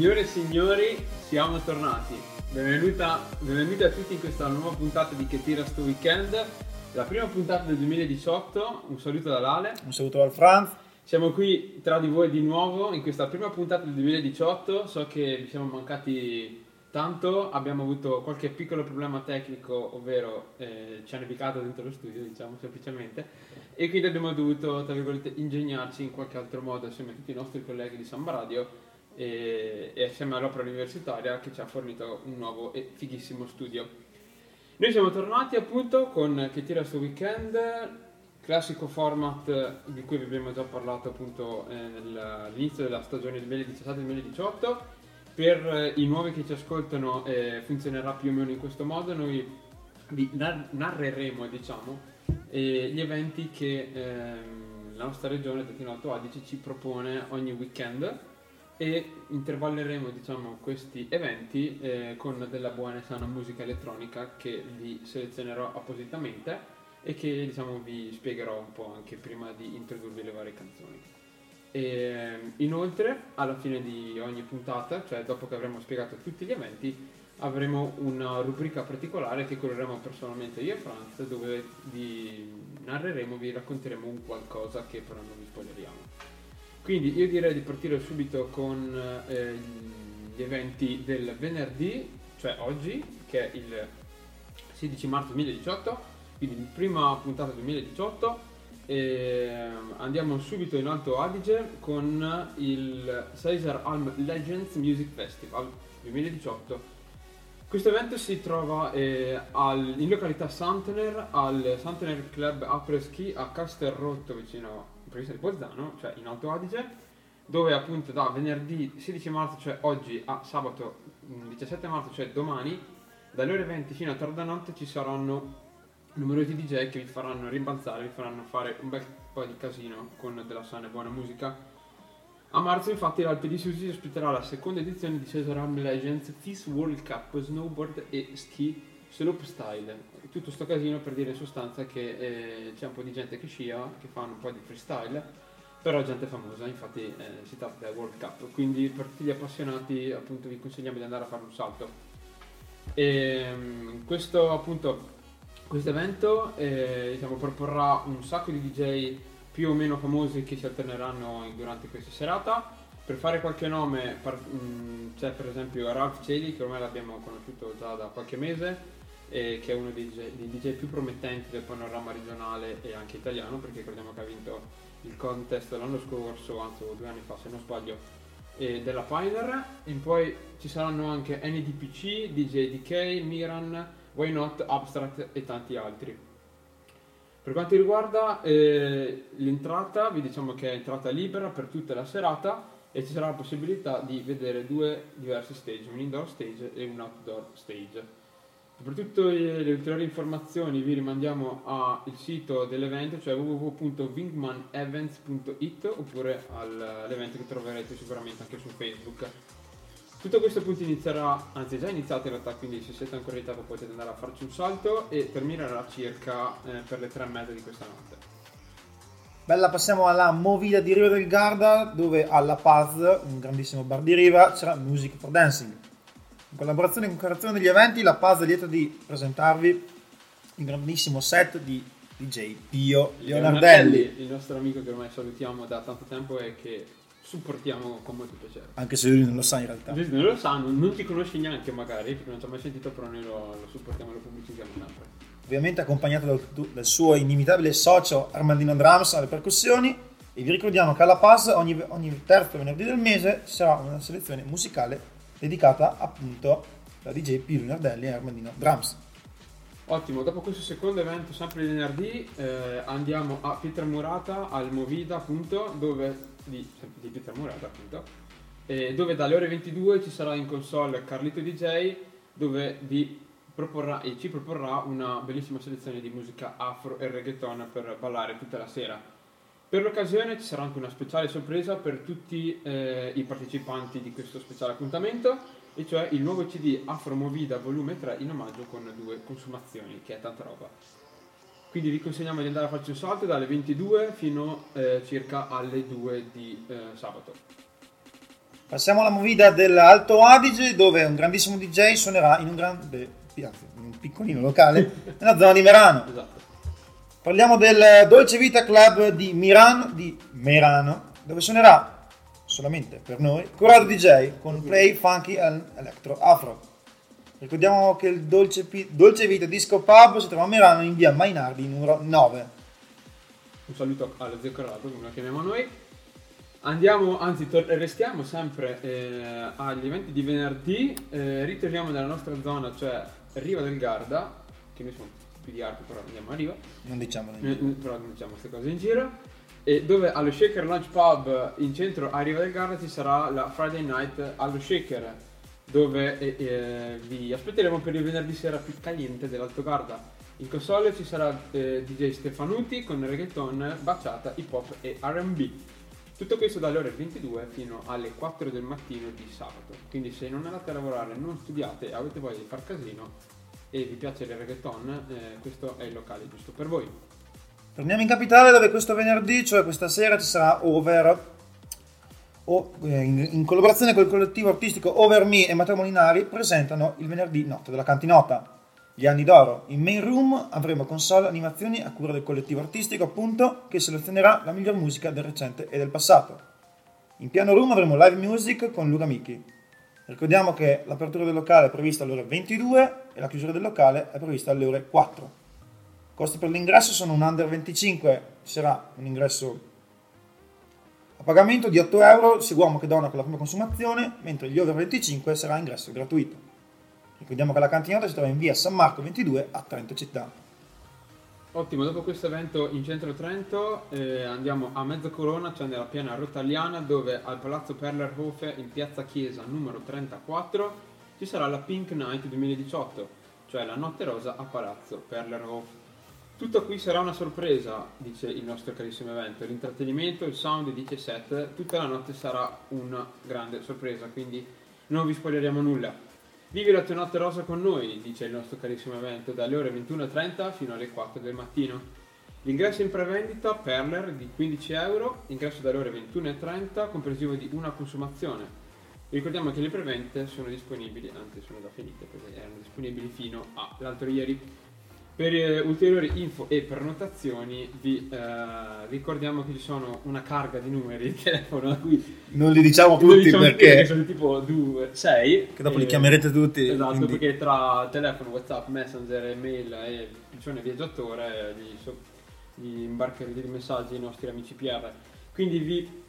Signore e signori, siamo tornati. Benvenuta, benvenuti a tutti in questa nuova puntata di Che tira sto weekend. La prima puntata del 2018. Un saluto da Lale. Un saluto dal Franz. Siamo qui tra di voi di nuovo in questa prima puntata del 2018. So che vi siamo mancati tanto, abbiamo avuto qualche piccolo problema tecnico, ovvero eh, ci ha nevicato dentro lo studio, diciamo semplicemente, e quindi abbiamo dovuto, tra virgolette, ingegnarci in qualche altro modo assieme a tutti i nostri colleghi di Samba Radio e, e assieme all'opera universitaria che ci ha fornito un nuovo e fighissimo studio. Noi siamo tornati appunto con Che tira sto weekend, classico format di cui vi abbiamo già parlato appunto eh, all'inizio della stagione 2017-2018. Per eh, i nuovi che ci ascoltano eh, funzionerà più o meno in questo modo, noi vi nar- narreremo diciamo eh, gli eventi che ehm, la nostra regione, Trentino Alto Adige, ci propone ogni weekend e intervalleremo diciamo, questi eventi eh, con della buona e sana musica elettronica che vi selezionerò appositamente e che diciamo, vi spiegherò un po' anche prima di introdurvi le varie canzoni. E, ehm, inoltre, alla fine di ogni puntata, cioè dopo che avremo spiegato tutti gli eventi, avremo una rubrica particolare che cureremo personalmente io e Franz, dove vi narreremo, vi racconteremo un qualcosa che però non vi spoileriamo. Quindi io direi di partire subito con eh, gli eventi del venerdì, cioè oggi, che è il 16 marzo 2018, quindi prima puntata 2018. E andiamo subito in Alto Adige con il Caesar Alm Legends Music Festival 2018. Questo evento si trova eh, al, in località Santener, al Santener Club Apres Ski a Castelrotto vicino provincia di Bolzano, cioè in Alto Adige, dove appunto da venerdì 16 marzo, cioè oggi, a sabato 17 mm, marzo, cioè domani, dalle ore 20 fino a tarda notte ci saranno numerosi DJ che vi faranno rimbalzare, vi faranno fare un bel po' di casino con della sana e buona musica. A marzo infatti l'Alpe di Susi ospiterà la seconda edizione di Cesaram Legends FIS World Cup Snowboard e Ski Slope Style. Tutto sto casino per dire in sostanza che eh, c'è un po' di gente che scia, che fanno un po' di freestyle, però gente famosa, infatti eh, si tratta del World Cup, quindi per tutti gli appassionati appunto vi consigliamo di andare a fare un salto. E, ehm, questo appunto questo evento eh, diciamo, proporrà un sacco di DJ più o meno famosi che si alterneranno durante questa serata. Per fare qualche nome par- mh, mm, c'è per esempio Ralph Celi che ormai l'abbiamo conosciuto già da qualche mese e che è uno dei DJ, dei DJ, più promettenti del panorama regionale e anche italiano perché ricordiamo che ha vinto il contest l'anno scorso, anzi due anni fa se non sbaglio, della Pioneer e poi ci saranno anche NDPC, DJ DK, Miran, Why Not, Abstract e tanti altri. Per quanto riguarda eh, l'entrata, vi diciamo che è entrata libera per tutta la serata e ci sarà la possibilità di vedere due diversi stage, un indoor stage e un outdoor stage. Per tutte le ulteriori informazioni vi rimandiamo al sito dell'evento, cioè www.wingmanevents.it oppure all'evento che troverete sicuramente anche su Facebook. Tutto questo appunto inizierà, anzi è già iniziato in realtà, quindi se siete ancora in tempo potete andare a farci un salto e terminerà circa eh, per le tre e mezza di questa notte. Bella, passiamo alla movida di Riva del Garda, dove alla Paz, un grandissimo bar di Riva, c'era Music for Dancing in collaborazione con Correzione degli Eventi, la Paz è lieto di presentarvi il grandissimo set di DJ Pio Leonardelli. Leonardelli. Il nostro amico che ormai salutiamo da tanto tempo e che supportiamo con molto piacere. Anche se lui non lo sa in realtà. Lui non lo sa, non, ti conosci neanche magari, perché non ci ha mai sentito, però noi lo, lo supportiamo e lo pubblicizziamo sempre. Ovviamente accompagnato dal, dal, suo inimitabile socio Armandino Drums alle percussioni. E vi ricordiamo che alla Paz ogni, ogni terzo venerdì del mese sarà una selezione musicale dedicata appunto da DJ Pino Nardelli e Armandino Drums. Ottimo, dopo questo secondo evento, sempre di venerdì, eh, andiamo a Pietra al Movida, appunto, dove, di, di Pietra appunto, eh, dove dalle ore 22 ci sarà in console Carlito DJ, dove vi proporrà e ci proporrà una bellissima selezione di musica afro e reggaeton per ballare tutta la sera. Per l'occasione ci sarà anche una speciale sorpresa per tutti eh, i partecipanti di questo speciale appuntamento, e cioè il nuovo CD Afro Movida volume 3 in omaggio con due consumazioni, che è tanta roba. Quindi vi consigliamo di andare a farci un salto dalle 22 fino eh, circa alle 2 di eh, sabato. Passiamo alla movida dell'Alto Adige dove un grandissimo DJ suonerà in un grande, anzi, in un piccolino locale nella zona di Merano. Esatto. Parliamo del Dolce Vita Club di Mirano, di Merano, dove suonerà solamente per noi Corrado DJ con Play Funky Electro Afro. Ricordiamo che il Dolce, Pi- Dolce Vita Disco Pub si trova a Merano in via Mainardi numero 9. Un saluto allo zio Corrado, come lo chiamiamo noi. Andiamo, anzi, tor- restiamo sempre eh, agli eventi di venerdì. Eh, ritorniamo nella nostra zona, cioè Riva del Garda, che noi siamo più di arte, però andiamo a Riva. Non diciamo niente. eh, però non diciamo queste cose in giro. E dove allo Shaker Lunch Pub in centro a Riva del Garda ci sarà la Friday Night allo Shaker, dove eh, eh, vi aspetteremo per il venerdì sera più caliente dell'Alto Garda. In console ci sarà eh, DJ Stefanuti con reggaeton, baciata, hip hop e RB. Tutto questo dalle ore 22 fino alle 4 del mattino di sabato. Quindi se non andate a lavorare, non studiate e avete voglia di far casino e vi piace il reggaeton, eh, questo è il locale giusto per voi. Torniamo in capitale dove questo venerdì, cioè questa sera, ci sarà Over, o, eh, in, in collaborazione col collettivo artistico Over Me e Matteo Molinari, presentano il venerdì notte della cantinota. Gli anni d'oro. In main room avremo console animazioni a cura del collettivo artistico, appunto, che selezionerà la miglior musica del recente e del passato. In piano room avremo live music con Luca Miki. Ricordiamo che l'apertura del locale è prevista alle ore 22 e la chiusura del locale è prevista alle ore 4. Costi per l'ingresso sono un under 25, ci sarà un ingresso a pagamento di 8 euro sia uomo che donna con la prima consumazione, mentre gli over 25 sarà ingresso gratuito. Ricordiamo che la cantinata si trova in via San Marco 22 a Trento città. Ottimo, dopo questo evento in centro Trento eh, andiamo a Mezzocorona, cioè nella piana rotaliana, dove al Palazzo Perlerhofe in piazza Chiesa numero 34 ci sarà la Pink Night 2018, cioè la notte rosa a Palazzo Perlerhofe. Tutto qui sarà una sorpresa, dice il nostro carissimo evento. L'intrattenimento, il sound, DJ set, tutta la notte sarà una grande sorpresa, quindi non vi spoileremo nulla. Vivi la tua notte rosa con noi, dice il nostro carissimo evento, dalle ore 21.30 fino alle 4 del mattino. L'ingresso in prevendita Perler di 15 euro, ingresso dalle ore 21.30, comprensivo di una consumazione. Ricordiamo che le prevente sono disponibili, anzi sono già finite perché erano disponibili fino all'altro ieri. Per eh, ulteriori info e prenotazioni vi eh, ricordiamo che ci sono una carga di numeri di telefono a cui Non li diciamo tutti diciamo che perché sono tipo 2, 6 che dopo li chiamerete tutti. Esatto, quindi- perché tra telefono, whatsapp, messenger, email e piccione viaggiatore gli, so- gli imbarcherete dei messaggi ai nostri amici PR. Quindi vi,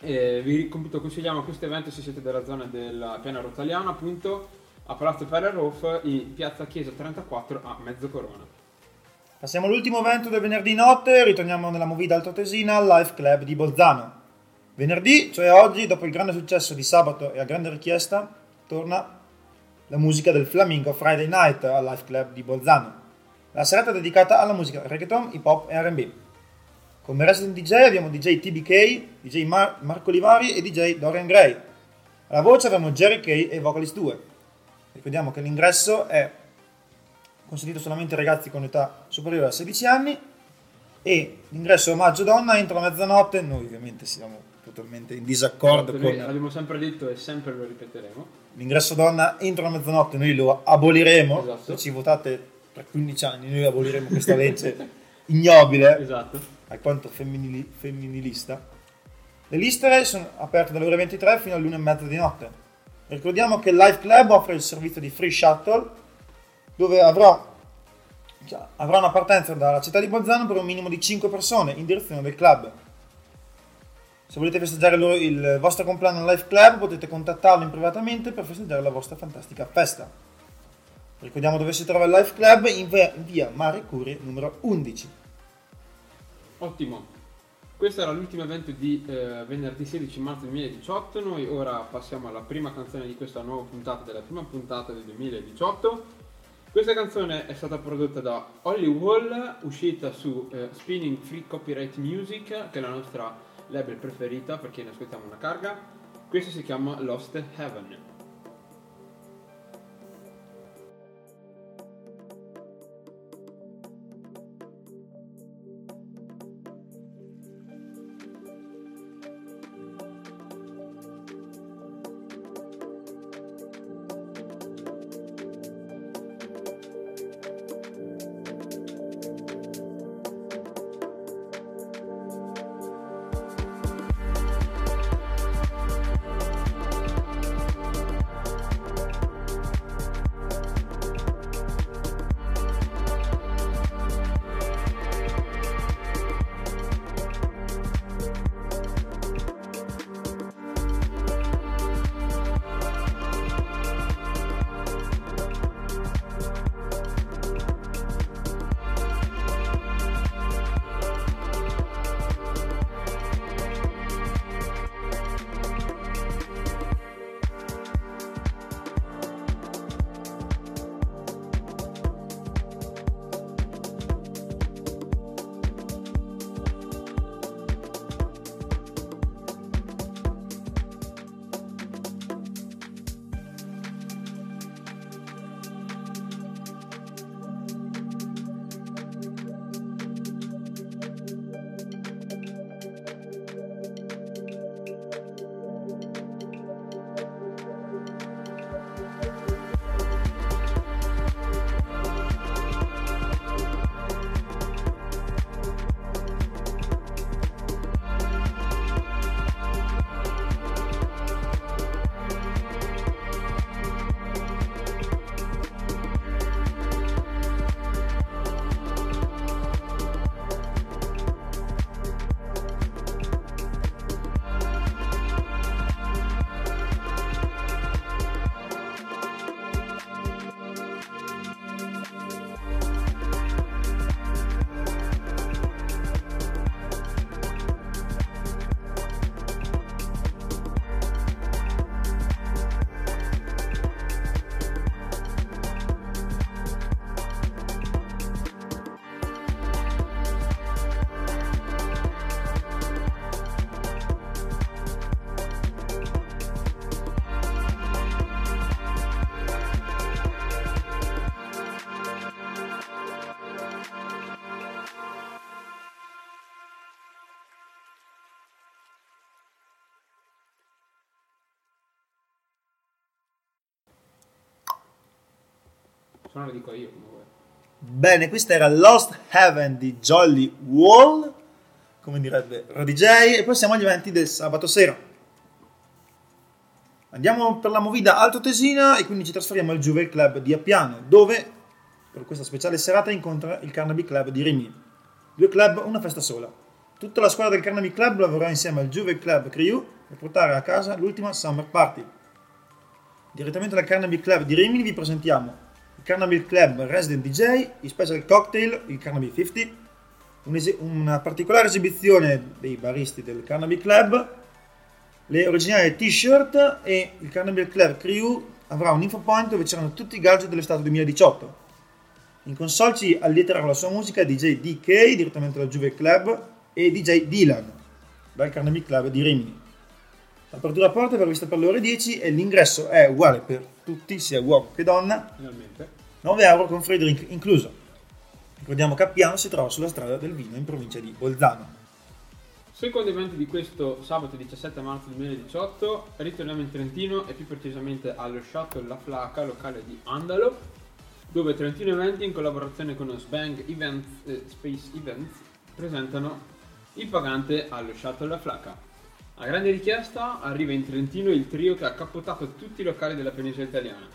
eh, vi appunto, consigliamo questo evento se siete della zona della piana rotaliana, appunto a Palazzo Ferreroff in piazza Chiesa 34 a Mezzocorona. Passiamo all'ultimo evento del venerdì notte, ritorniamo nella movida altoatesina al Life Club di Bolzano. Venerdì, cioè oggi, dopo il grande successo di sabato e a grande richiesta, torna la musica del Flamingo Friday Night al Life Club di Bolzano. La serata è dedicata alla musica reggaeton, hip hop e R&B. Come resident DJ abbiamo DJ TBK, DJ Mar- Marco Livari e DJ Dorian Gray. Alla voce avremo Jerry Kay e Vocalist 2. Ricordiamo che l'ingresso è consentito solamente ai ragazzi con età superiore a 16 anni e l'ingresso omaggio donna entro mezzanotte. Noi ovviamente siamo totalmente in disaccordo Esatto, Noi con l'abbiamo sempre detto e sempre lo ripeteremo. l'ingresso donna entro mezzanotte, noi lo aboliremo. Esatto. Se ci votate per 15 anni, noi aboliremo questa legge ignobile, Esatto. alquanto femminili- femminilista. Le liste sono aperte dalle ore 23 fino alle 1 e mezza di notte. Ricordiamo che il Live Club offre il servizio di free shuttle dove avrà, cioè, avrà una partenza dalla città di Bolzano per un minimo di 5 persone in direzione del club. Se volete festeggiare il vostro compleanno al Live Club potete contattarlo in privatamente per festeggiare la vostra fantastica festa. Ricordiamo dove si trova il Live Club in via, in via Mare Curie numero 11. Ottimo. Questo era l'ultimo evento di eh, venerdì 16 marzo 2018. Noi ora passiamo alla prima canzone di questa nuova puntata, della prima puntata del 2018. Questa canzone è stata prodotta da Holly Wall, uscita su eh, Spinning Free Copyright Music, che è la nostra label preferita perché ne ascoltiamo una carga. Questa si chiama Lost Heaven. Se no lo dico io comunque. Bene, questa era Lost Heaven di Jolly Wall, come direbbe DJ, e poi siamo agli eventi del sabato sera. Andiamo per la movida altoatesina e quindi ci trasferiamo al Juve Club di Appiano, dove per questa speciale serata incontra il Carnaby Club di Rimini. Due club, una festa sola. Tutta la squadra del Carnaby Club lavorerà insieme al Juve Club Crew per portare a casa l'ultima Summer Party. Direttamente dal Carnaby Club di Rimini vi presentiamo il Carnaby Club Resident DJ, il Special Cocktail, il Carnaby 50, un'es- una particolare esibizione dei baristi del Carnaby Club, le originali t-shirt e il Carnaby Club Crew avrà un info point dove c'erano tutti i gadget dell'estate 2018. In console ci allieterà la sua musica DJ DK direttamente dal Juve Club e DJ Dylan dal Carnaby Club di Rimini. L'apertura a porta è prevista per le ore 10 e l'ingresso è uguale per tutti, sia uomo che donna, Finalmente. 9 euro con free drink incluso. Ricordiamo che Appiano si trova sulla strada del vino in provincia di Bolzano. Secondo evento di questo sabato 17 marzo 2018, ritorniamo in Trentino e più precisamente allo Shuttle La Flaca, locale di Andalo, dove Trentino Eventi in collaborazione con Sbang Events e Space Events presentano il pagante allo Shuttle La Flaca. A grande richiesta arriva in Trentino il trio che ha cappottato tutti i locali della penisola italiana.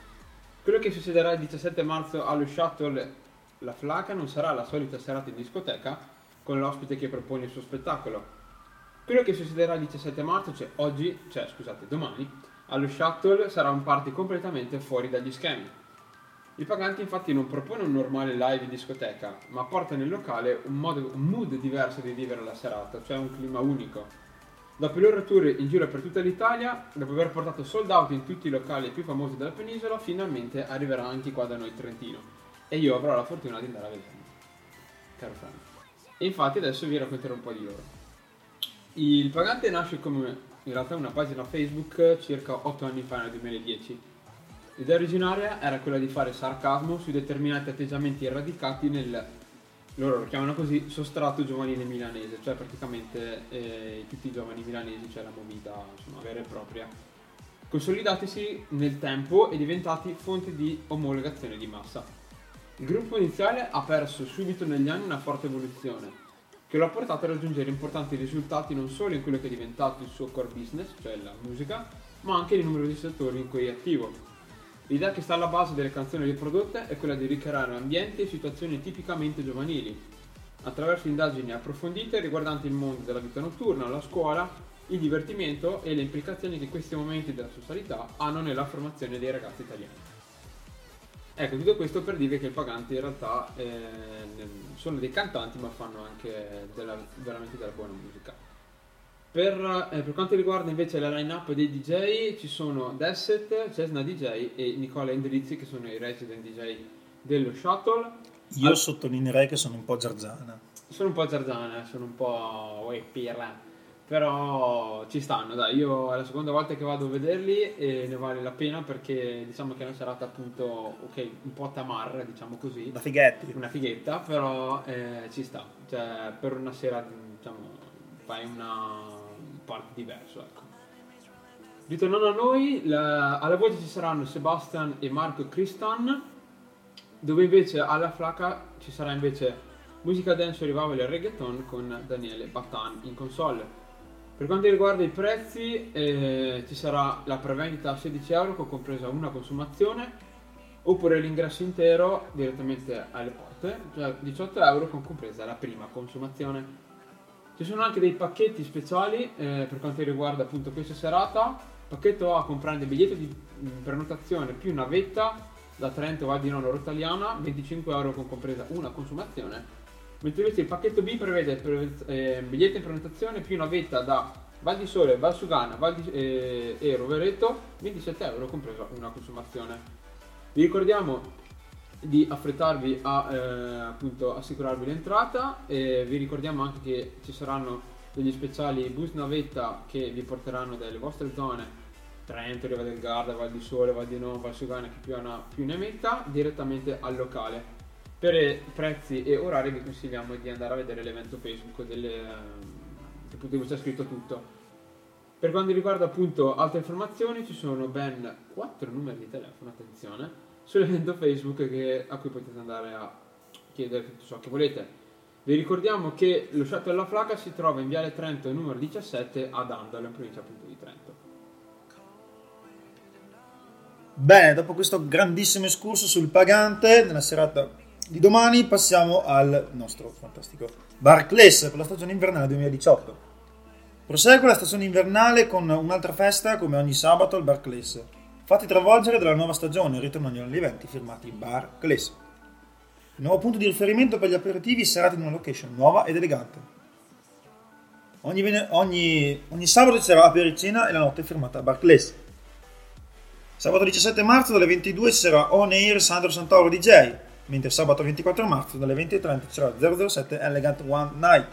Quello che succederà il 17 marzo allo Shuttle La Flaca non sarà la solita serata in discoteca con l'ospite che propone il suo spettacolo, quello che succederà il 17 marzo, cioè oggi, cioè scusate, domani, allo Shuttle sarà un party completamente fuori dagli schemi. Il pagante infatti non propone un normale live in discoteca, ma porta nel locale un, modo, un mood diverso di vivere la serata, cioè un clima unico. Dopo i loro tour in giro per tutta l'Italia, dopo aver portato sold out in tutti i locali più famosi della penisola, finalmente arriverà anche qua da noi in Trentino. E io avrò la fortuna di andare a vederlo. Caro Frank. E infatti adesso vi racconterò un po' di loro. Il pagante nasce come in realtà una pagina Facebook circa 8 anni fa nel 2010. L'idea originaria era quella di fare sarcasmo su determinati atteggiamenti radicati nel, loro lo chiamano così, sostrato giovanile milanese, cioè praticamente eh, tutti i giovani milanesi, cioè la movida insomma, vera e propria, consolidatisi nel tempo e diventati fonte di omologazione di massa. Il gruppo iniziale ha perso subito negli anni una forte evoluzione, che lo ha portato a raggiungere importanti risultati non solo in quello che è diventato il suo core business, cioè la musica, ma anche nei numerosi settori in cui è attivo. L'idea che sta alla base delle canzoni riprodotte è quella di ricreare ambienti e situazioni tipicamente giovanili, attraverso indagini approfondite riguardanti il mondo della vita notturna, la scuola, il divertimento e le implicazioni che questi momenti della socialità hanno nella formazione dei ragazzi italiani. Ecco, tutto questo per dire che i paganti in realtà eh, sono dei cantanti ma fanno anche della, veramente della buona musica. Per, eh, per, quanto riguarda invece la line-up dei DJ ci sono Desset, Cesna DJ e Nicola Indrizzi che sono i resident DJ dello Shuttle. Io Al... sottolineerei che sono un po' zarzana. Sono un po' zarzana, sono un po' uè, pirla. Però ci stanno, dai, io è la seconda volta che vado a vederli e ne vale la pena perché diciamo che è una serata appunto, ok, un po' tamarra, diciamo così. Una fighetta. Una fighetta, però eh, ci sta. Cioè, per una sera, diciamo, fai una parte diverso, ecco. Ritornando a noi, la, alla voce ci saranno Sebastian e Marco Cristan, dove invece alla flaca ci sarà invece musica dance revival e reggaeton con Daniele Battan in console. Per quanto riguarda i prezzi, eh, ci sarà la prevendita a 16 euro con compresa una consumazione, oppure l'ingresso intero direttamente alle porte, cioè 18 euro con compresa la prima consumazione. Ci sono anche dei pacchetti speciali eh, per quanto riguarda appunto questa serata. Il pacchetto A comprende biglietto di prenotazione più navetta da Trento Val di Nono Rottaliana, 25 euro con compresa una consumazione mentre invece il pacchetto B prevede per, eh, biglietto in prenotazione più navetta da Val di Sole, Val Sugana Val di, eh, e Rovereto 27 euro compresa una consumazione vi ricordiamo di affrettarvi a eh, appunto assicurarvi l'entrata e vi ricordiamo anche che ci saranno degli speciali bus navetta che vi porteranno dalle vostre zone Trento, Riva del Garda, Val di Sole, Val di Non, Val Sugana che più, una, più ne metta direttamente al locale per prezzi e orari vi consigliamo di andare a vedere l'evento Facebook delle, che appunto c'è scritto tutto. Per quanto riguarda appunto altre informazioni ci sono ben 4 numeri di telefono, attenzione, sull'evento Facebook che- a cui potete andare a chiedere tutto ciò che volete. Vi ricordiamo che lo Shuttle della Flaca si trova in Viale Trento numero 17 ad Andalo, in provincia appunto di Trento. Bene, dopo questo grandissimo escurso sul pagante, nella serata di domani passiamo al nostro fantastico Barclays per la stagione invernale 2018. Prosegue la stagione invernale con un'altra festa come ogni sabato al Barclays. Fatti travolgere dalla nuova stagione, ritornando agli eventi firmati Barclays. Il nuovo punto di riferimento per gli aperitivi serati in una location nuova ed elegante. Ogni, vene- ogni- ogni sabato ci sarà apericena e la notte firmata Barclays. Sabato 17 marzo dalle 22 ci sarà On Air Sandro Santoro DJ, mentre sabato 24 marzo dalle 20.30 ci sarà 007 Elegant One Night.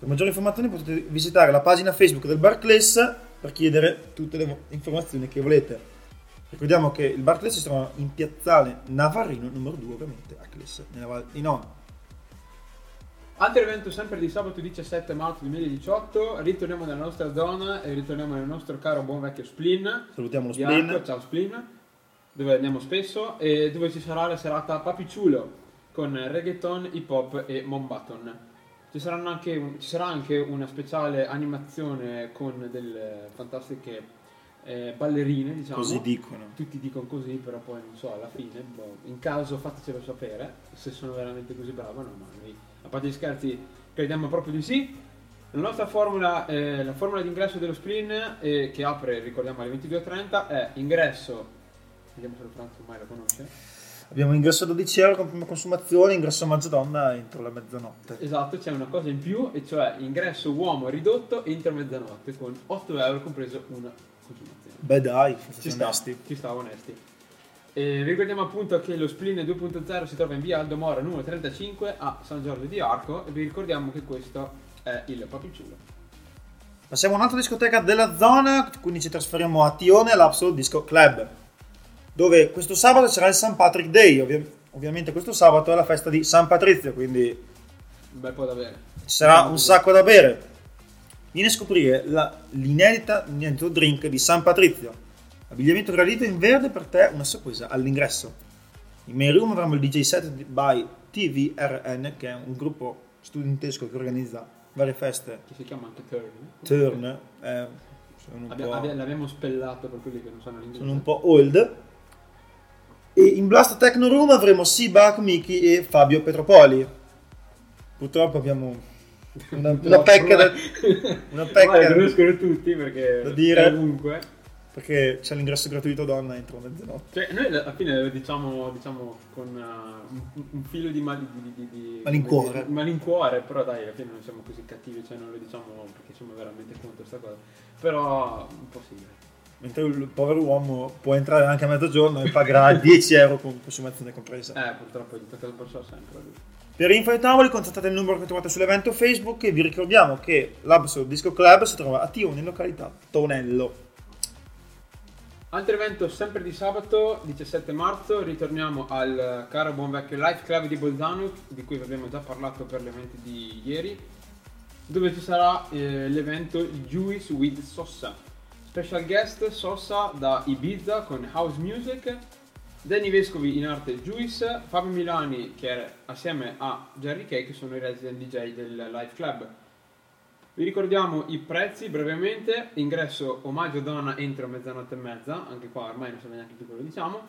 Per maggiori informazioni potete visitare la pagina Facebook del Barclays per chiedere tutte le informazioni che volete. Ricordiamo che il Barclays si trova in piazzale Navarino numero 2 ovviamente a Cles, nella Val di Non. Altro evento sempre di sabato 17 marzo 2018, ritorniamo nella nostra zona e ritorniamo nel nostro caro buon vecchio Splin. Salutiamo lo Splin. Arco, ciao Splin, dove andiamo spesso e dove ci sarà la serata Papicciulo con reggaeton, hip hop e Mombaton. Ci, saranno anche un- ci sarà anche una speciale animazione con delle fantastiche eh, ballerine, diciamo. Così dicono. Tutti dicono così, però poi non so, alla fine, boh, in caso fatecelo sapere se sono veramente così bravo o no, ma noi, a parte gli scherzi, crediamo proprio di sì. La nostra formula, eh, la formula di ingresso dello Splin, eh, che apre, ricordiamo, alle 22.30, è ingresso, vediamo se lo Franzo ormai lo conosce. Abbiamo ingresso a 12 euro con prima consumazione, ingresso a Mazzadonna entro la mezzanotte. Esatto, c'è una cosa in più, e cioè ingresso uomo ridotto entro mezzanotte, con 8 euro compreso una consumazione. Beh dai, Ci sta, onesti. ci sta, onesti. E ricordiamo appunto che lo Splin 2.0 si trova in via Aldo Mora numero 35 a San Giorgio di Arco e vi ricordiamo che questo è il Papicciulo. Passiamo a un'altra discoteca della zona, quindi ci trasferiamo a Tione all'Absol Disco Club, dove questo sabato sarà il St. Patrick Day. ovvi- ovviamente questo sabato è la festa di San Patrizio, quindi Un bel po' da bere. ci sarà un sacco da bere. Viene a scoprire la- l'inedita l'inedito drink di San Patrizio. Abbigliamento gradito in verde per te, una sorpresa all'ingresso. In main room avremo il DJ set by TVRN, che è un gruppo studentesco che organizza varie feste. Che si chiama anche Turn. Turn, eh, sono, un Abbi- po', abbi- l'abbiamo spellato per quelli che non sanno l'inglese. sono un po' old. E in Blast Techno Room avremo Seabuck, Miki e Fabio Petropoli. Purtroppo abbiamo una, una pecca da, una pecca Guarda, conoscono tutti perché da dire. ovunque. perché c'è l'ingresso gratuito donna entro mezzanotte. Cioè, noi alla fine lo diciamo, diciamo con uh, un, un filo di, mal- di, di- di- Malincuore. di malincuore, però dai, alla fine non siamo così cattivi, cioè non lo diciamo perché siamo veramente contro questa cosa. Però un po' sì. Mentre il povero uomo può entrare anche a mezzogiorno e pagherà 10 euro con consumazione compresa. Eh, purtroppo gli tocca sborsare sempre. Per info e tavoli contattate il numero che trovate sull'evento Facebook e vi ricordiamo che l'Absol Disco Club si trova a Tione in località Tonello. Altro evento sempre di sabato 17 marzo, ritorniamo al caro buon vecchio Life Club di Bolzano, di cui vi abbiamo già parlato per l'evento di ieri, dove ci sarà eh, l'evento Juice with Sossa. Special guest Sossa da Ibiza con House Music, Danny Vescovi in arte Juice, Fabio Milani che è assieme a Jerry Kay che sono i resident DJ del Life Club. Vi ricordiamo i prezzi brevemente, ingresso omaggio donna entro mezzanotte e mezza, anche qua ormai non so neanche più quello diciamo.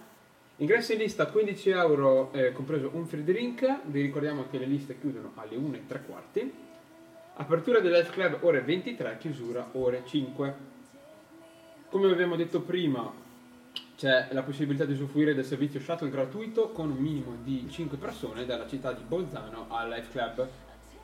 Ingresso in lista 15 euro eh, compreso un free drink, vi ricordiamo che le liste chiudono alle 1 e tre quarti. Apertura del Life Club ore 23, chiusura ore 5. Come abbiamo detto prima, c'è la possibilità di usufruire del servizio shuttle gratuito con un minimo di 5 persone dalla città di Bolzano al Life Club.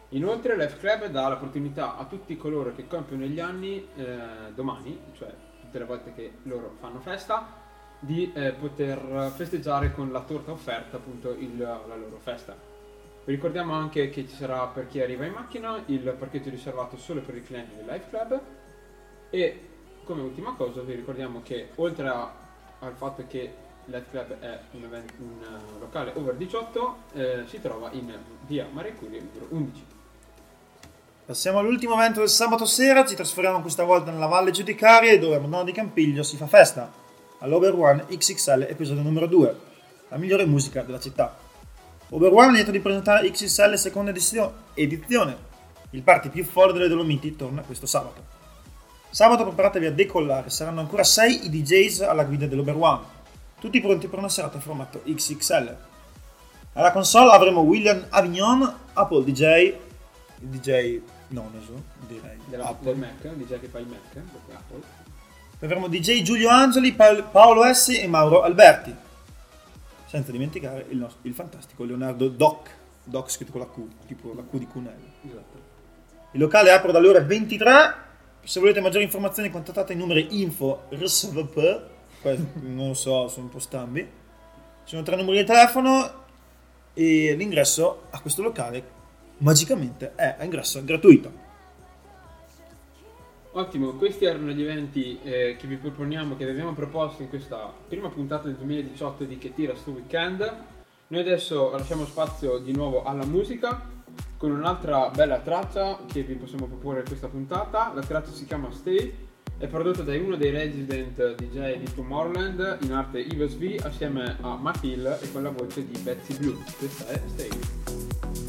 Inoltre Life Club dà l'opportunità a tutti coloro che compiono gli anni eh, domani, cioè tutte le volte che loro fanno festa, di eh, poter festeggiare con la torta offerta appunto il- la loro festa. Ricordiamo anche che ci sarà per chi arriva in macchina il parcheggio riservato solo per i clienti del Life Club e come ultima cosa vi ricordiamo che oltre a- al fatto che Life Club è un, event- un, eh, locale over 18 eh, si trova in via Maria Curie numero 11. Passiamo all'ultimo evento del sabato sera, ci trasferiamo questa volta nella Valle Giudicaria dove a Madonna di Campiglio si fa festa. all'Ober One XXL episodio numero 2, la migliore musica della città. Ober One è lieto di presentare XXL seconda edizione. Il party più forte delle Dolomiti torna questo sabato. Sabato preparatevi a decollare, saranno ancora 6 i DJs alla guida dell'Ober One, tutti pronti per una serata formato XXL. Alla console avremo William Avignon, Apple DJ, il DJ noneso, direi, Della, Apple. Mac, DJ che fa il Mac, proprio Apple. Poi avremo DJ Giulio Angeli, Pa- Paolo Essi e Mauro Alberti. Senza dimenticare il, nostro, il fantastico Leonardo Doc. Doc scritto con la Q, tipo la Q di Cunello. Esatto. Il locale apre dalle ore 23. Se volete maggiori informazioni contattate i numeri info non lo so, sono un po' stambi. Ci sono tre numeri di telefono e l'ingresso a questo locale magicamente è a ingresso gratuito. Ottimo, questi erano gli eventi eh, che vi proponiamo, che vi abbiamo proposto in questa prima puntata del 2018 di Che tira sto weekend. Noi adesso lasciamo spazio di nuovo alla musica con un'altra bella traccia che vi possiamo proporre questa puntata. La traccia si chiama Stay, è prodotta da uno dei resident DJ di Tomorrowland, in arte Yves V, assieme a Matt Hill e con la voce di Betsy Blue. Questa è Stay.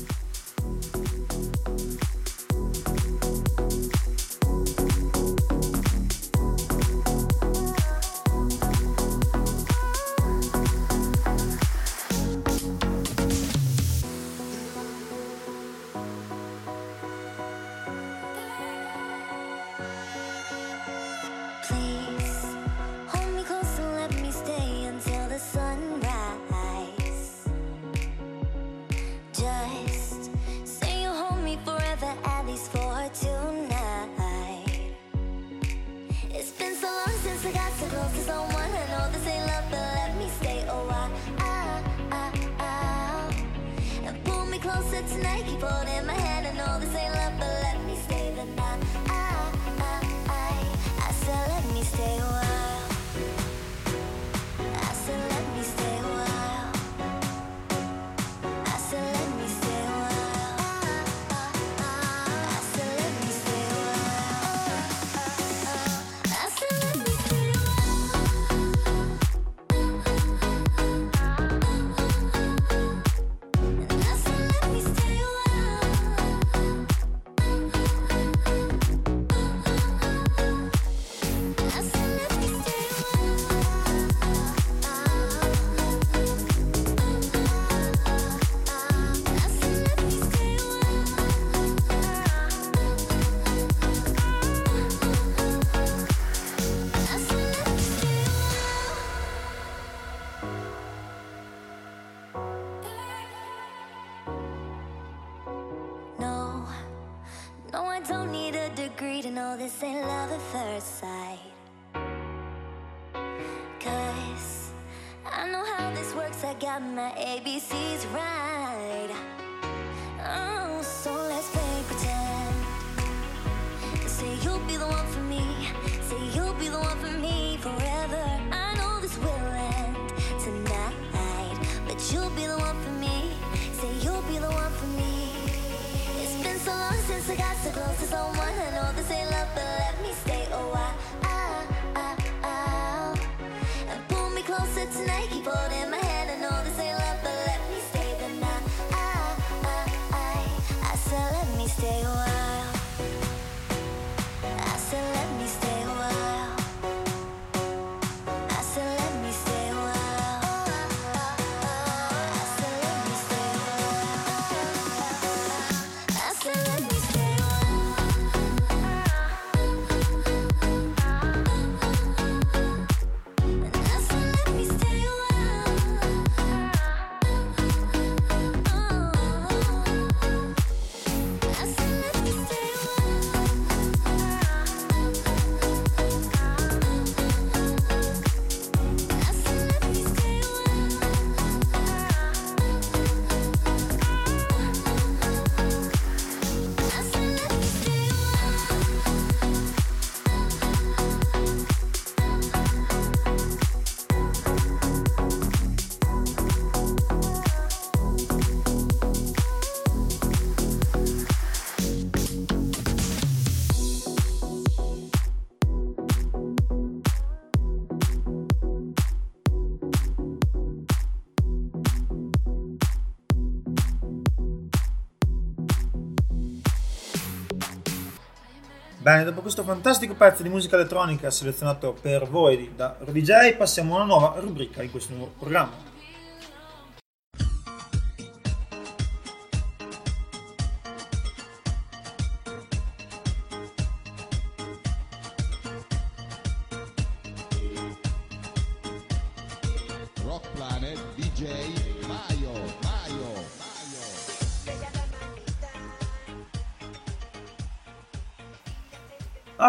Bene, dopo questo fantastico pezzo di musica elettronica selezionato per voi da Rudy J, passiamo a una nuova rubrica in questo nuovo programma.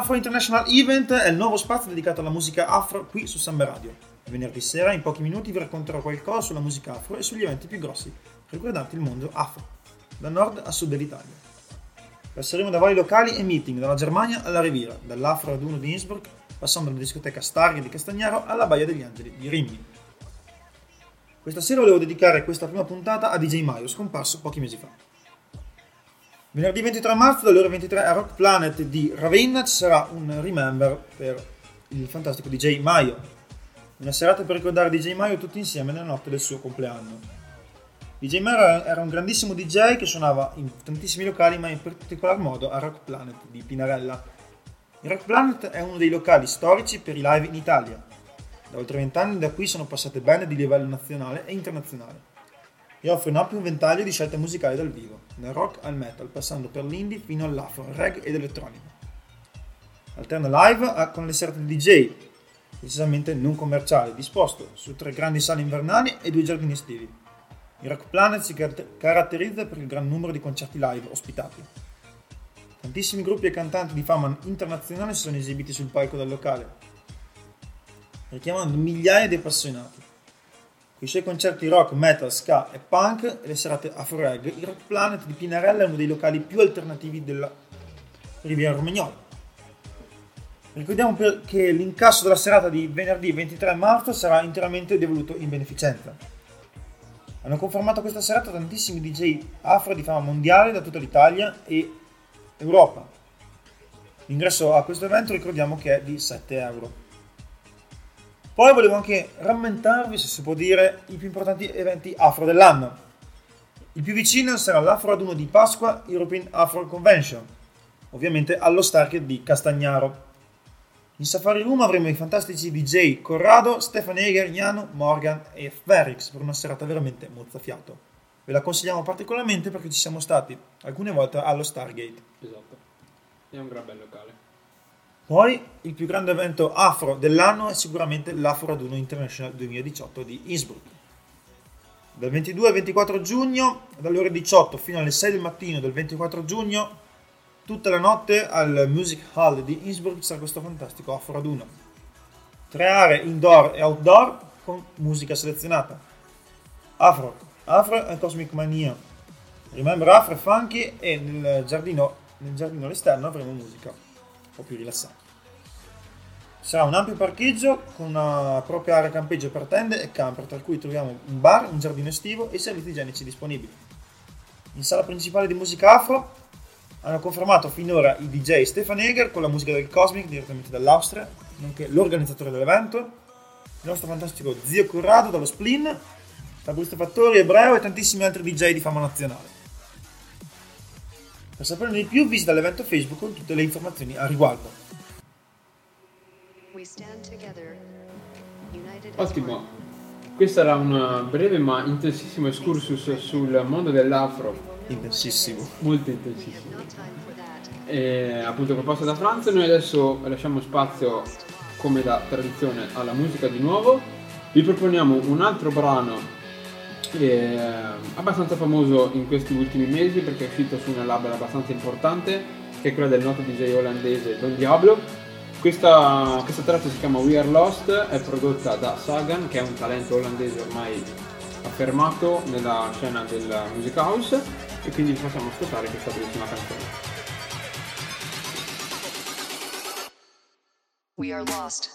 Afro International Event è il nuovo spazio dedicato alla musica afro qui su Samba Radio. Venerdì sera, in pochi minuti, vi racconterò qualcosa sulla musica afro e sugli eventi più grossi riguardanti il mondo afro, da nord a sud dell'Italia. Passeremo da vari locali e meeting, dalla Germania alla Riviera, dall'Afro ad uno di Innsbruck, passando dalla discoteca Starghe di Castagnaro alla Baia degli Angeli di Rimini. Questa sera volevo dedicare questa prima puntata a DJ Maio, scomparso pochi mesi fa. Venerdì 23 marzo dalle ore 23 a Rock Planet di Ravenna ci sarà un remember per il fantastico DJ Maio. Una serata per ricordare DJ Maio tutti insieme nella notte del suo compleanno. DJ Maio era un grandissimo DJ che suonava in tantissimi locali, ma in particolar modo a Rock Planet di Pinarella. Il Rock Planet è uno dei locali storici per i live in Italia. Da oltre vent'anni da qui sono passate band di livello nazionale e internazionale e offre un ampio ventaglio di scelte musicali dal vivo, dal rock al metal, passando per l'indie fino all'afro, reggae ed elettronica. Alterna live a- con le serate di DJ, decisamente non commerciali, disposto su tre grandi sale invernali e due giardini estivi. Il Rock Planet si car- caratterizza per il gran numero di concerti live ospitati. Tantissimi gruppi e cantanti di fama internazionale si sono esibiti sul palco del locale, richiamando migliaia di appassionati. I suoi concerti rock, metal, ska e punk e le serate afro reggae, il Rock Planet di Pinarella è uno dei locali più alternativi della Riviera Romagnola. Ricordiamo che l'incasso della serata di venerdì 23 marzo sarà interamente devoluto in beneficenza. Hanno confermato questa serata tantissimi DJ afro di fama mondiale da tutta l'Italia e Europa. L'ingresso a questo evento ricordiamo che è di 7 euro. Poi volevo anche rammentarvi, se si può dire, i più importanti eventi afro dell'anno. Il più vicino sarà l'Afro Raduno di Pasqua European Afro Convention, ovviamente allo Stark di Castagnaro. In Safari Room avremo i fantastici DJ Corrado, Stefan Eger, Jano, Morgan e Ferrix per una serata veramente mozzafiato. Ve la consigliamo particolarmente perché ci siamo stati alcune volte allo Stargate. Esatto. È un gran bel locale. Poi il più grande evento afro dell'anno è sicuramente l'Afro Raduno International 2018 di Innsbruck. Dal 22 al 24 giugno, dalle ore 18 fino alle 6 del mattino del 24 giugno, tutta la notte al Music Hall di Innsbruck sarà questo fantastico Afro Raduno. Tre aree indoor e outdoor con musica selezionata. Afro, Afro e Cosmic Mania. Remember Afro e Funky e nel giardino, nel giardino all'esterno avremo musica po' più rilassante. Sarà un ampio parcheggio con una propria area campeggio per tende e camper, tra cui troviamo un bar, un giardino estivo e servizi igienici disponibili. In sala principale di musica afro hanno confermato finora i DJ Stefan Eger con la musica del Cosmic direttamente dall'Austria, nonché l'organizzatore dell'evento, il nostro fantastico zio Corrado dallo Splin, Fabrizio Fattori, Ebreo e tantissimi altri DJ di fama nazionale. Per saperne di più visita l'evento Facebook con tutte le informazioni a riguardo. Ottimo. Questo era un breve ma intensissimo excursus sul mondo dell'afro, Intensissimo. molto intensissimo. E, appunto proposto da Franz, noi adesso lasciamo spazio come da tradizione alla musica di nuovo. Vi proponiamo un altro brano eh, abbastanza famoso in questi ultimi mesi perché è uscito su una label abbastanza importante che è quella del noto DJ olandese Don Diablo. Questa, questa traccia si chiama We Are Lost, è prodotta da Sagan che è un talento olandese ormai affermato nella scena della music house e quindi vi facciamo ascoltare questa bellissima canzone. We are lost.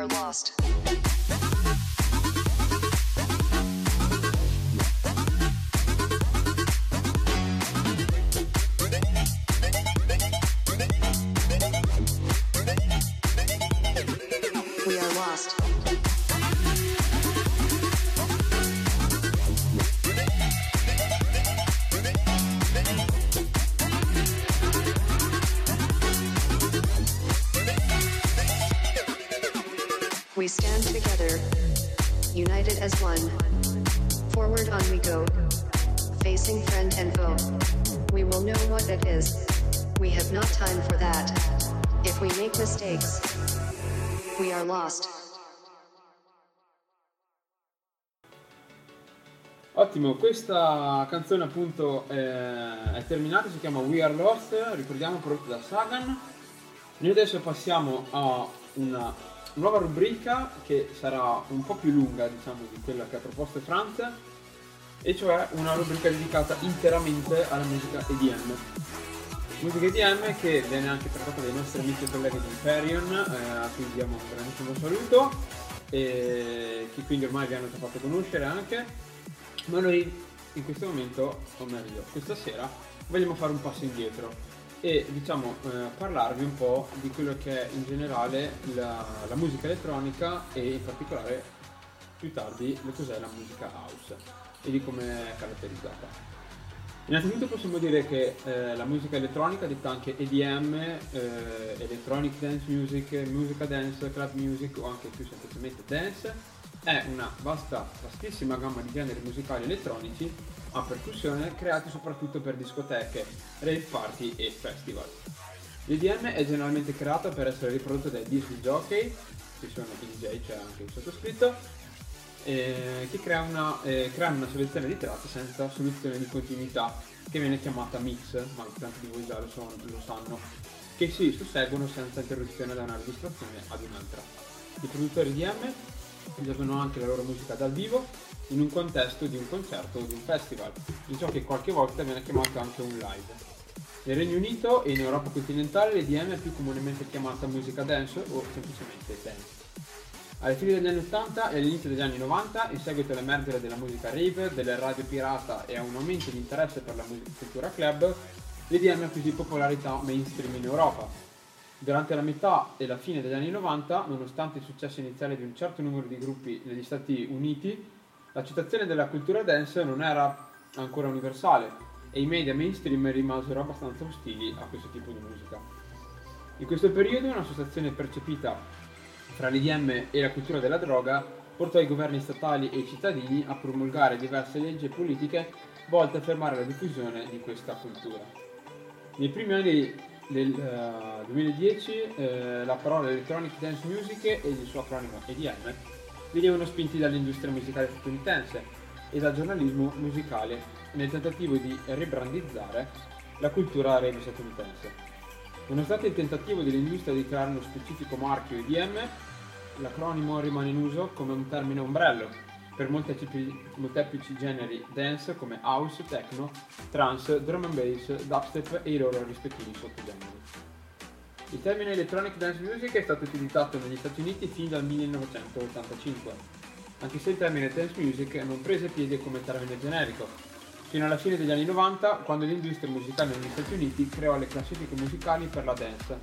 Are lost. Ottimo, questa canzone appunto eh, è terminata, si chiama We Are Lost, ricordiamo prodotta da Sagan. Noi adesso passiamo a una nuova rubrica che sarà un po' più lunga diciamo di quella che ha proposto Franz e cioè una rubrica dedicata interamente alla musica EDM. Musica EDM che viene anche trattata dai nostri amici e colleghi di Imperion, eh, a cui diamo un grandissimo saluto e che quindi ormai vi hanno già fatto conoscere anche. Ma noi in questo momento, o meglio, questa sera, vogliamo fare un passo indietro e diciamo eh, parlarvi un po' di quello che è in generale la, la musica elettronica e in particolare più tardi lo cos'è la musica house e di come è caratterizzata. Innanzitutto possiamo dire che eh, la musica elettronica, detta anche EDM, eh, Electronic Dance Music, Musica Dance, Club Music o anche più semplicemente Dance, è una vasta, vastissima gamma di generi musicali elettronici a percussione creati soprattutto per discoteche, rave party e festival. L'EDM è generalmente creata per essere riprodotto dai disc jockey, che sono i DJ, c'è anche il sottoscritto, eh, che crea una, eh, creano una selezione di tracce senza soluzione di continuità, che viene chiamata mix, ma tanti di voi già lo, so- lo sanno, che si susseguono senza interruzione da una registrazione ad un'altra. I produttori EDM usano anche la loro musica dal vivo in un contesto di un concerto o di un festival, in ciò che qualche volta viene chiamato anche un live. Nel Regno Unito e in Europa continentale l'EDM è più comunemente chiamata musica dance o semplicemente dance. Alla fine degli anni 80 e all'inizio degli anni 90, in seguito all'emergere della musica rave, delle radio pirata e a un aumento di interesse per la musica cultura club, l'EDM acquisì popolarità mainstream in Europa. Durante la metà e la fine degli anni 90, nonostante il successo iniziale di un certo numero di gruppi negli Stati Uniti, l'accettazione della cultura dance non era ancora universale e i media mainstream rimasero abbastanza ostili a questo tipo di musica. In questo periodo un'associazione percepita tra l'IDM e la cultura della droga portò i governi statali e i cittadini a promulgare diverse leggi e politiche volte a fermare la diffusione di questa cultura. Nei primi anni del eh, 2010 eh, la parola Electronic Dance Music e il suo acronimo EDM venivano spinti dall'industria musicale statunitense e dal giornalismo musicale nel tentativo di ribrandizzare la cultura rave statunitense. Nonostante il tentativo dell'industria di creare uno specifico marchio EDM, l'acronimo rimane in uso come un termine ombrello per molteplici, generi dance come house, techno, trance, drum and bass, dubstep e i loro rispettivi sottogeneri. Il termine electronic dance music è stato utilizzato negli Stati Uniti fin dal 1985, anche se il termine dance music non prese piede come termine generico, fino alla fine degli anni 90 quando l'industria musicale negli Stati Uniti creò le classifiche musicali per la dance.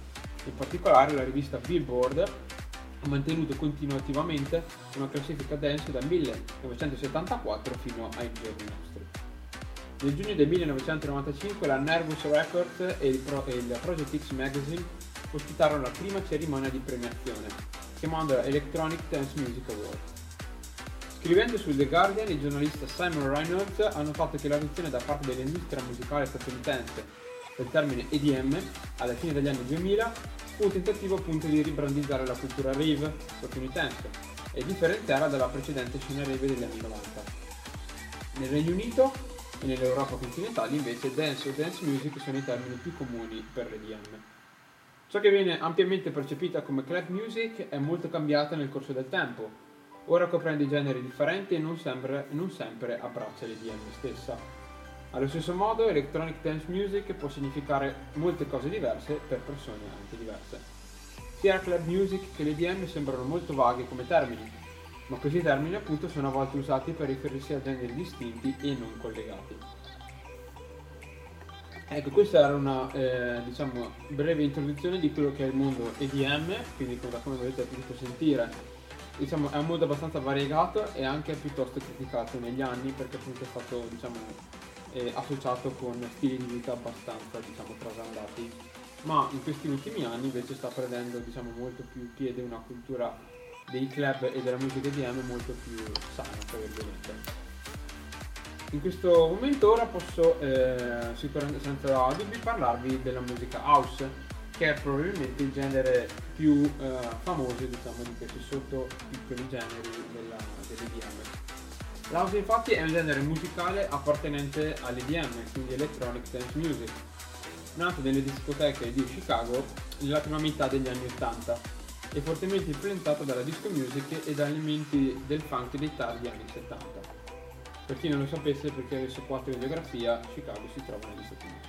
In particolare la rivista Billboard ha mantenuto continuativamente una classifica dance dal 1974 fino ai giorni nostri. Nel giugno del 1995 la Nervous Records e il, Pro- e il Project X Magazine ospitarono la prima cerimonia di premiazione. chiamandola Electronic Dance Music Award. Scrivendo sul The Guardian, il giornalista Simon Reynolds ha notato che l'adozione da parte dell'industria musicale statunitense del termine EDM alla fine degli anni 2000 fu un tentativo appunto di ribrandizzare la cultura rave statunitense e differenziarla dalla precedente scena rave degli anni 90. Nel Regno Unito e nell'Europa continentale invece dance o dance music sono i termini più comuni per l'EDM. Ciò che viene ampiamente percepita come club music è molto cambiata nel corso del tempo. Ora comprende generi differenti e non sempre, non sempre abbraccia l'EDM stessa. Allo stesso modo, electronic dance music può significare molte cose diverse per persone anche diverse. Sia la club music che l'EDM sembrano molto vaghi come termini, ma questi termini appunto sono a volte usati per riferirsi a generi distinti e non collegati. Ecco, questa era una eh, diciamo, breve introduzione di quello che è il mondo EDM, quindi da come avete potuto sentire, diciamo, è un mondo abbastanza variegato e anche piuttosto criticato negli anni perché appunto è stato diciamo, eh, associato con stili di vita abbastanza diciamo, trasandati, ma in questi ultimi anni invece sta prendendo diciamo, molto più piede una cultura dei club e della musica EDM molto più sana, tra virgolette. In questo momento ora posso eh, sicuramente senza dubbi parlarvi della musica house, che è probabilmente il genere più eh, famoso diciamo, di questi sotto piccoli generi della, dell'EDM. L'house infatti è un genere musicale appartenente all'EDM, quindi Electronic Dance Music, nato nelle discoteche di Chicago nella prima metà degli anni 80 e fortemente influenzato dalla disco music e da elementi del funk dei tardi anni 70. Per chi non lo sapesse, perché avesse 4 di geografia, Chicago si trova negli Stati Uniti.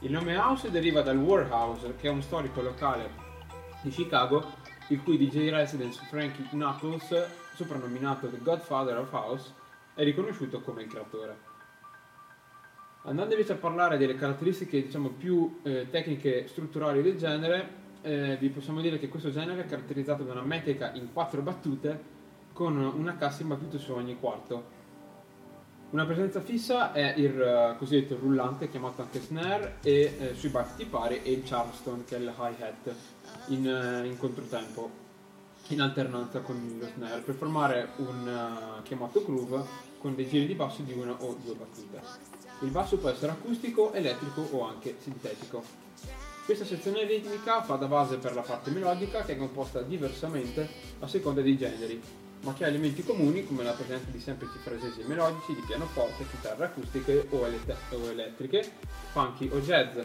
Il nome House deriva dal Warhouse, che è un storico locale di Chicago, il cui DJ residence Frankie Knuckles, soprannominato The Godfather of House, è riconosciuto come il creatore. Andando invece a parlare delle caratteristiche diciamo, più eh, tecniche strutturali del genere, eh, vi possiamo dire che questo genere è caratterizzato da una metrica in quattro battute con una cassa in battute su ogni quarto. Una presenza fissa è il uh, cosiddetto rullante, chiamato anche snare, e eh, sui battiti pari e il charleston, che è il hi-hat, in, uh, in controtempo, in alternanza con lo snare, per formare un uh, chiamato groove con dei giri di basso di una o due battute. Il basso può essere acustico, elettrico o anche sintetico. Questa sezione ritmica fa da base per la parte melodica che è composta diversamente a seconda dei generi, ma che ha elementi comuni come la presenza di semplici frasesi melodici di pianoforte, chitarre acustiche o, elett- o elettriche, funky o jazz,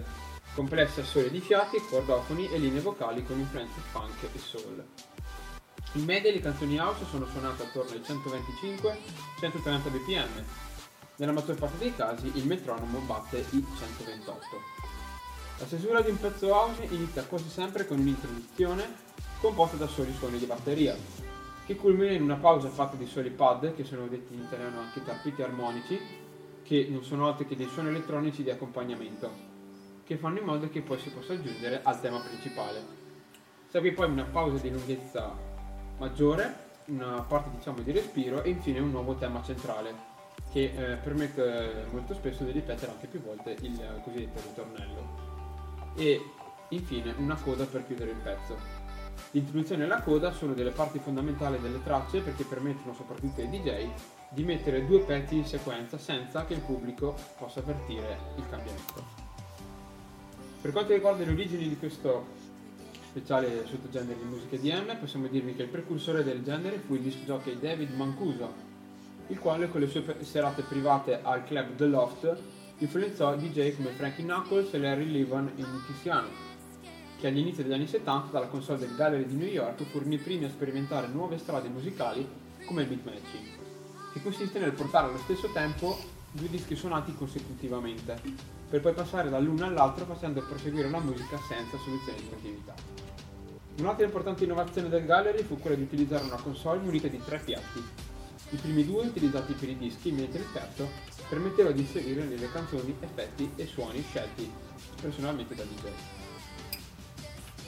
complessi assoli di fiati, cordofoni e linee vocali con influenze funk e soul. In media le canzoni house sono suonate attorno ai 125-130 bpm. Nella maggior parte dei casi il metronomo batte i 128. La stesura di un pezzo house inizia quasi sempre con un'introduzione composta da soli suoni di batteria, che culmina in una pausa fatta di soli pad, che sono detti in italiano anche tappeti armonici, che non sono altro che dei suoni elettronici di accompagnamento, che fanno in modo che poi si possa aggiungere al tema principale. Segue poi una pausa di lunghezza maggiore, una parte diciamo di respiro e infine un nuovo tema centrale, che eh, permette molto spesso di ripetere anche più volte il cosiddetto ritornello. E infine una coda per chiudere il pezzo. L'introduzione e la coda sono delle parti fondamentali delle tracce perché permettono soprattutto ai DJ di mettere due pezzi in sequenza senza che il pubblico possa avvertire il cambiamento. Per quanto riguarda le origini di questo speciale sottogenere di musica EDM, possiamo dirvi che il precursore del genere fu il disc jockey David Mancuso, il quale con le sue serate private al club The Loft influenzò DJ come Frankie Knuckles e Larry Levan in Tiziano, che agli inizi degli anni 70 dalla console del Gallery di New York furono i primi a sperimentare nuove strade musicali come il beat matching, che consiste nel portare allo stesso tempo due dischi suonati consecutivamente, per poi passare dall'uno all'altro facendo proseguire la musica senza soluzione di continuità. Un'altra importante innovazione del Gallery fu quella di utilizzare una console munita di tre piatti, i primi due utilizzati per i dischi, mentre il terzo permetteva di inserire nelle canzoni effetti e suoni scelti personalmente da DJ.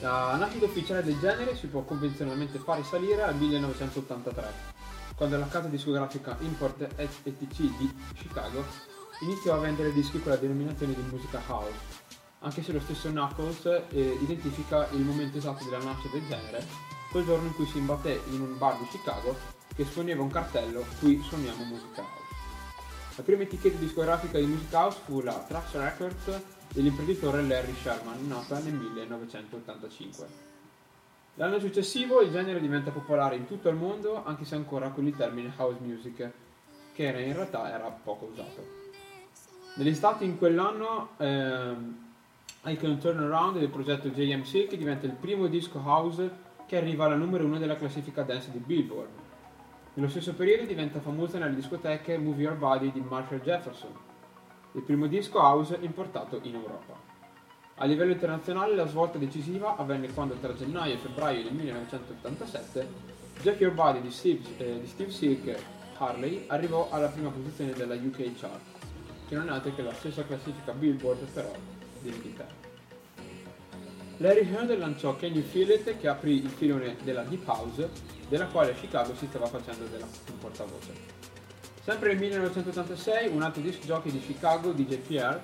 La nascita ufficiale del genere si può convenzionalmente far risalire al 1983, quando la casa discografica Import ETC di Chicago iniziò a vendere dischi con la denominazione di musica house, anche se lo stesso Knuckles eh, identifica il momento esatto della nascita del genere quel giorno in cui si imbatté in un bar di Chicago che esponeva un cartello Qui suoniamo musica house. La prima etichetta discografica di music house fu la Trax Records dell'imprenditore Larry Sherman, nata nel 1985. L'anno successivo il genere diventa popolare in tutto il mondo, anche se ancora con il termine house music, che in realtà era poco usato. Negli stati in quell'anno ehm, I Can Turn Around del progetto JMC che diventa il primo disco house che arriva alla numero 1 della classifica dance di Billboard. Nello stesso periodo diventa famosa nelle discoteche Move Your Body di Marshall Jefferson, il primo disco house importato in Europa. A livello internazionale la svolta decisiva avvenne quando tra gennaio e febbraio del 1987 Jack Your Body di Steve, eh, di Steve Silk Harley arrivò alla prima posizione della UK chart, che non è altro che la stessa classifica Billboard però dell'Inghilterra. Larry Heard lanciò Feel It che aprì il filone della Deep House, della quale a Chicago si stava facendo della, un portavoce. Sempre nel 1986 un altro disc jockey di Chicago, DJ Pierre,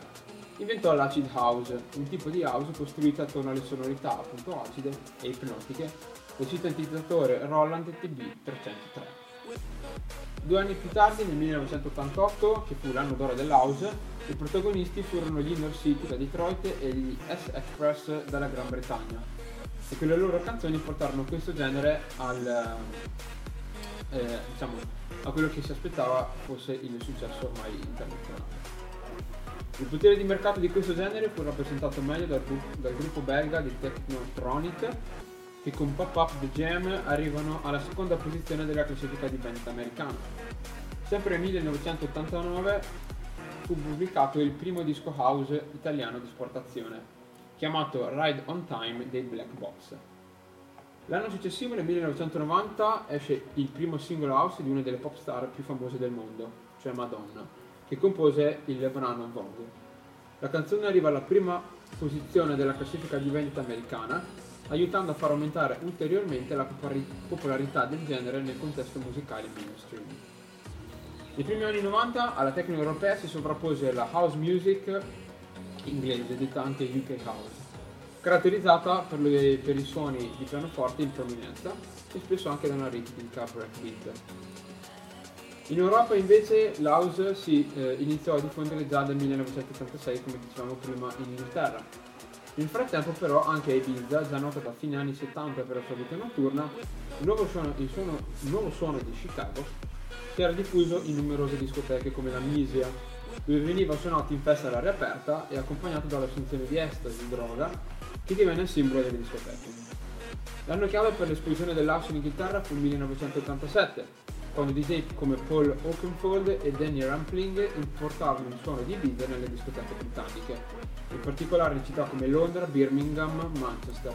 inventò l'acid house, un tipo di house costruito attorno alle sonorità appunto acide e ipnotiche del sintetizzatore Roland TB303. Due anni più tardi, nel 1988, che fu l'anno d'oro dell'house, i protagonisti furono gli Inner City da Detroit e gli S-Express dalla Gran Bretagna e con le loro canzoni portarono questo genere al, eh, diciamo, a quello che si aspettava fosse il successo ormai internazionale. Il potere di mercato di questo genere fu rappresentato meglio dal, dal gruppo belga di Technotronic che con Pop Up The Jam arrivano alla seconda posizione della classifica di vendita americana. Sempre nel 1989 fu pubblicato il primo disco house italiano di esportazione, chiamato Ride on Time dei Black Box. L'anno successivo, nel 1990, esce il primo singolo house di una delle pop star più famose del mondo, cioè Madonna, che compose il brano Vogue. La canzone arriva alla prima posizione della classifica di vendita americana, aiutando a far aumentare ulteriormente la popolari- popolarità del genere nel contesto musicale mainstream. Nei primi anni 90 alla tecnica europea si sovrappose la house music inglese, detta anche UK house, caratterizzata per, le- per i suoni di pianoforte in prominenza e spesso anche da una ritmica breakbeat. In Europa invece l'house si eh, iniziò a diffondere già nel 1986 come dicevamo prima in Inghilterra. Nel frattempo però anche Ibiza, già nota da fine anni 70 per la sua vita notturna, il nuovo suono, il suono- il nuovo suono di Chicago si era diffuso in numerose discoteche come la Misia, dove veniva suonato in festa all'aria aperta e accompagnato dall'assunzione di ecstasy, droga, che divenne il simbolo delle discoteche. L'anno chiave per l'esplosione dell'house in Inghilterra fu il 1987, quando DJ come Paul Oakenfold e Danny Rampling importarono il suono di Ibiza nelle discoteche britanniche, in particolare in città come Londra, Birmingham, Manchester.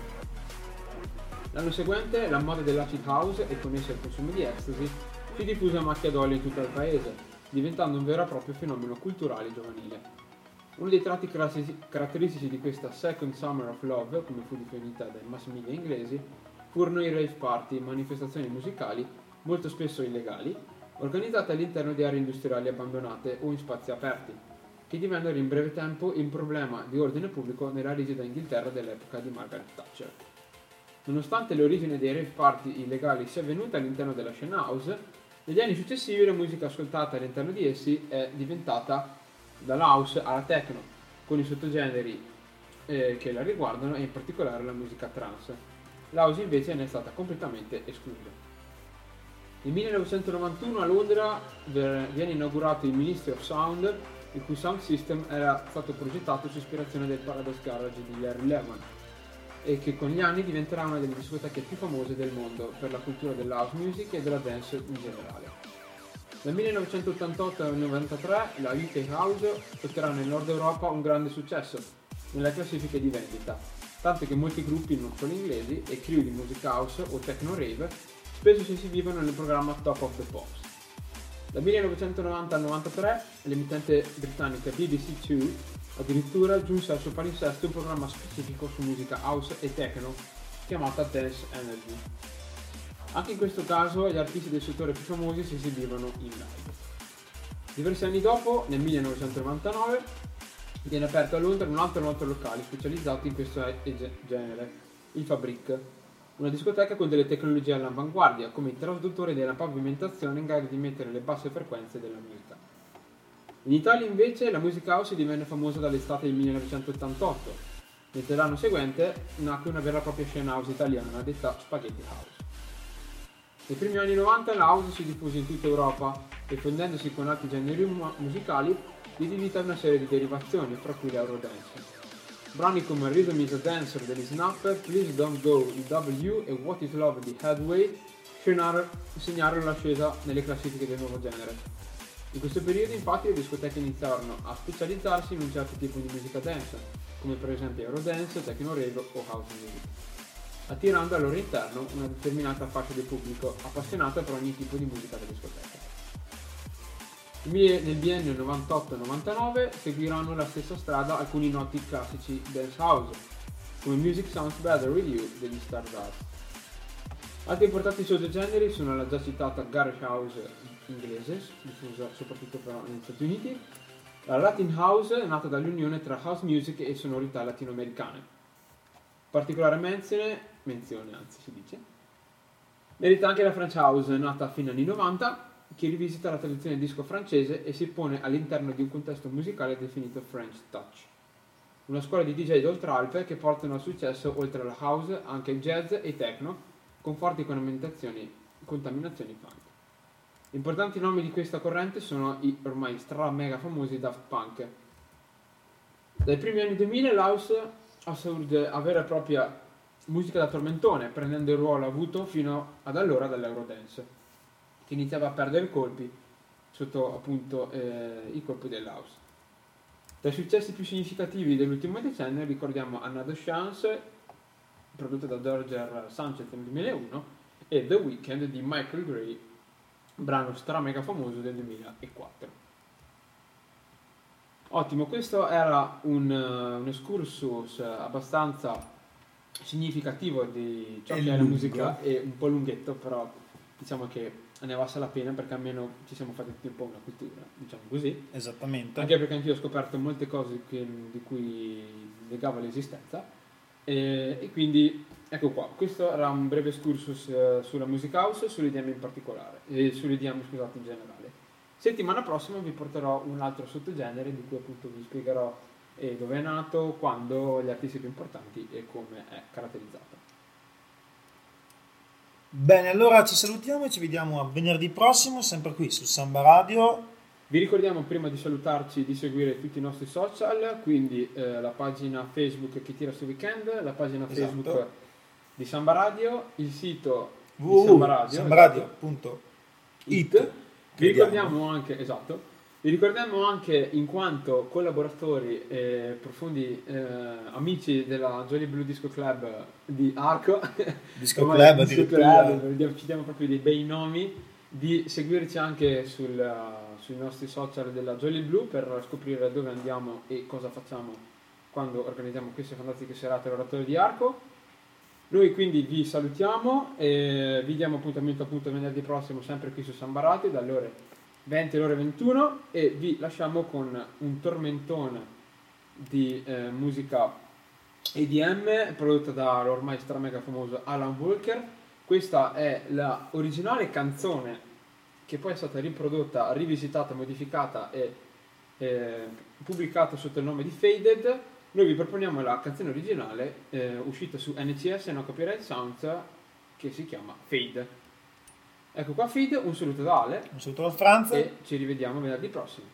L'anno seguente la moda dell'acid house e con essa il consumo di ecstasy si diffuse a macchia d'olio in tutto il paese, diventando un vero e proprio fenomeno culturale giovanile. Uno dei tratti caratteristici di questa Second Summer of Love, come fu definita dai mass media inglesi, furono i rave party, manifestazioni musicali, molto spesso illegali, organizzate all'interno di aree industriali abbandonate o in spazi aperti, che divennero in breve tempo un problema di ordine pubblico nella rigida Inghilterra dell'epoca di Margaret Thatcher. Nonostante l'origine dei rave party illegali sia avvenuta all'interno della scena house, negli anni successivi la musica ascoltata all'interno di essi è diventata dall'house alla techno, con i sottogeneri eh, che la riguardano e in particolare la musica trance. L'house invece ne è stata completamente esclusa. Nel 1991 a Londra viene inaugurato il Ministry of Sound, il cui sound system era stato progettato su ispirazione del Paradise Garage di Larry Lehman e che con gli anni diventerà una delle discoteche più famose del mondo per la cultura della house music e della dance in generale. Dal 1988 al 1993 la UK House otterrà nel nord Europa un grande successo nelle classifiche di vendita, tanto che molti gruppi non solo inglesi e crew di music house o techno rave spesso si esibivano nel programma Top of the Pops. Dal 1990 al 93 l'emittente britannica BBC2 addirittura giunse al suo palinsesto un programma specifico su musica house e techno chiamata Dance Energy. Anche in questo caso gli artisti del settore più famosi si esibivano in live. Diversi anni dopo, nel 1999, viene aperto a Londra un altro nuovo locale specializzato in questo genere, il Fabric, Una discoteca con delle tecnologie all'avanguardia, come i traduttori della pavimentazione in grado di mettere le basse frequenze della musica. In Italia invece la music house divenne famosa dall'estate del 1988, mentre l'anno seguente nacque una vera e propria scena house italiana detta Spaghetti House. Nei primi anni 90 la house si diffuse in tutta Europa e fondendosi con altri generi mu- musicali diede una serie di derivazioni, fra cui l'Eurodance. Brani come Rhythm is a Dancer degli Snapper, Please Don't Go di W e What is Love di Headway segnarono l'ascesa nelle classifiche del nuovo genere. In questo periodo infatti le discoteche iniziarono a specializzarsi in un certo tipo di musica dance, come per esempio Eurodance, Techno Rave o House Music, attirando al loro interno una determinata fascia di pubblico appassionata per ogni tipo di musica da discoteca. Nel biennio 98-99 seguiranno la stessa strada alcuni noti classici dance house, come Music Sounds Better With You degli Stardust. Altri importanti sottogeneri sono la già citata Garage House inglese, diffusa soprattutto però negli Stati Uniti, la Latin House, nata dall'unione tra house music e sonorità latinoamericane. Particolare menzione, menzione anzi si dice, merita anche la French House, nata a fine anni 90, che rivisita la tradizione disco francese e si pone all'interno di un contesto musicale definito French Touch. Una scuola di DJ d'Oltralpe che portano al successo oltre alla house anche il jazz e il techno con forti contaminazioni, contaminazioni funk. Importanti nomi di questa corrente sono i ormai stra mega famosi Daft Punk. Dai primi anni 2000 l'house assurge a vera e propria musica da tormentone, prendendo il ruolo avuto fino ad allora dall'Eurodance, che iniziava a perdere i colpi sotto appunto eh, i colpi dell'house. Tra i successi più significativi dell'ultimo decennio ricordiamo Another Chance, prodotta da Dorger Sanchez nel 2001, e The Weeknd di Michael Gray, brano stra mega famoso del 2004. Ottimo, questo era un, eh, un excursus abbastanza significativo di ciò E che è la lungo. musica e un po' lunghetto, però diciamo che ne valsa la pena perché almeno ci siamo fatti un po' una cultura, diciamo così. Esattamente. Anche perché anch'io ho scoperto molte cose che- di cui negavo l'esistenza. E, e quindi ecco qua, questo era un breve excursus eh, sulla music house, sull'IDM in particolare, e sull'IDM scusate in generale. Settimana prossima vi porterò un altro sottogenere di cui appunto vi spiegherò eh, dove è nato, quando, gli artisti più importanti e come è caratterizzato. Bene, allora ci salutiamo e ci vediamo a venerdì prossimo, sempre qui su Samba Radio. Vi ricordiamo prima di salutarci di seguire tutti i nostri social, quindi eh, la pagina Facebook Chi tira su weekend, la pagina Esatto. Facebook di Samba Radio, il sito di Samba Radio, www.sambaradio.it It. Vi ricordiamo anche, esatto, vi ricordiamo anche in quanto collaboratori e profondi eh, amici della Jolly Blue Disco Club di Arco, Disco Club Disco. Club, ci diamo proprio dei bei nomi, di seguirci anche sul, sui nostri social della Jolly Blue per scoprire dove andiamo e cosa facciamo quando organizziamo queste fantastiche serate all'oratorio di Arco. Noi quindi vi salutiamo e vi diamo appuntamento appunto venerdì prossimo sempre qui su Samba Radio dalle ore 20 alle ore 21 e vi lasciamo con un tormentone di eh, musica EDM prodotta dall'ormai stramega famoso Alan Walker. Questa è la originale canzone che poi è stata riprodotta, rivisitata, modificata e eh, pubblicata sotto il nome di Faded. Noi vi proponiamo la canzone originale eh, uscita su NCS No Copyright Sounds che si chiama Fade. Ecco qua Fade, un saluto da Ale Un saluto da Franza. e ci rivediamo venerdì prossimo.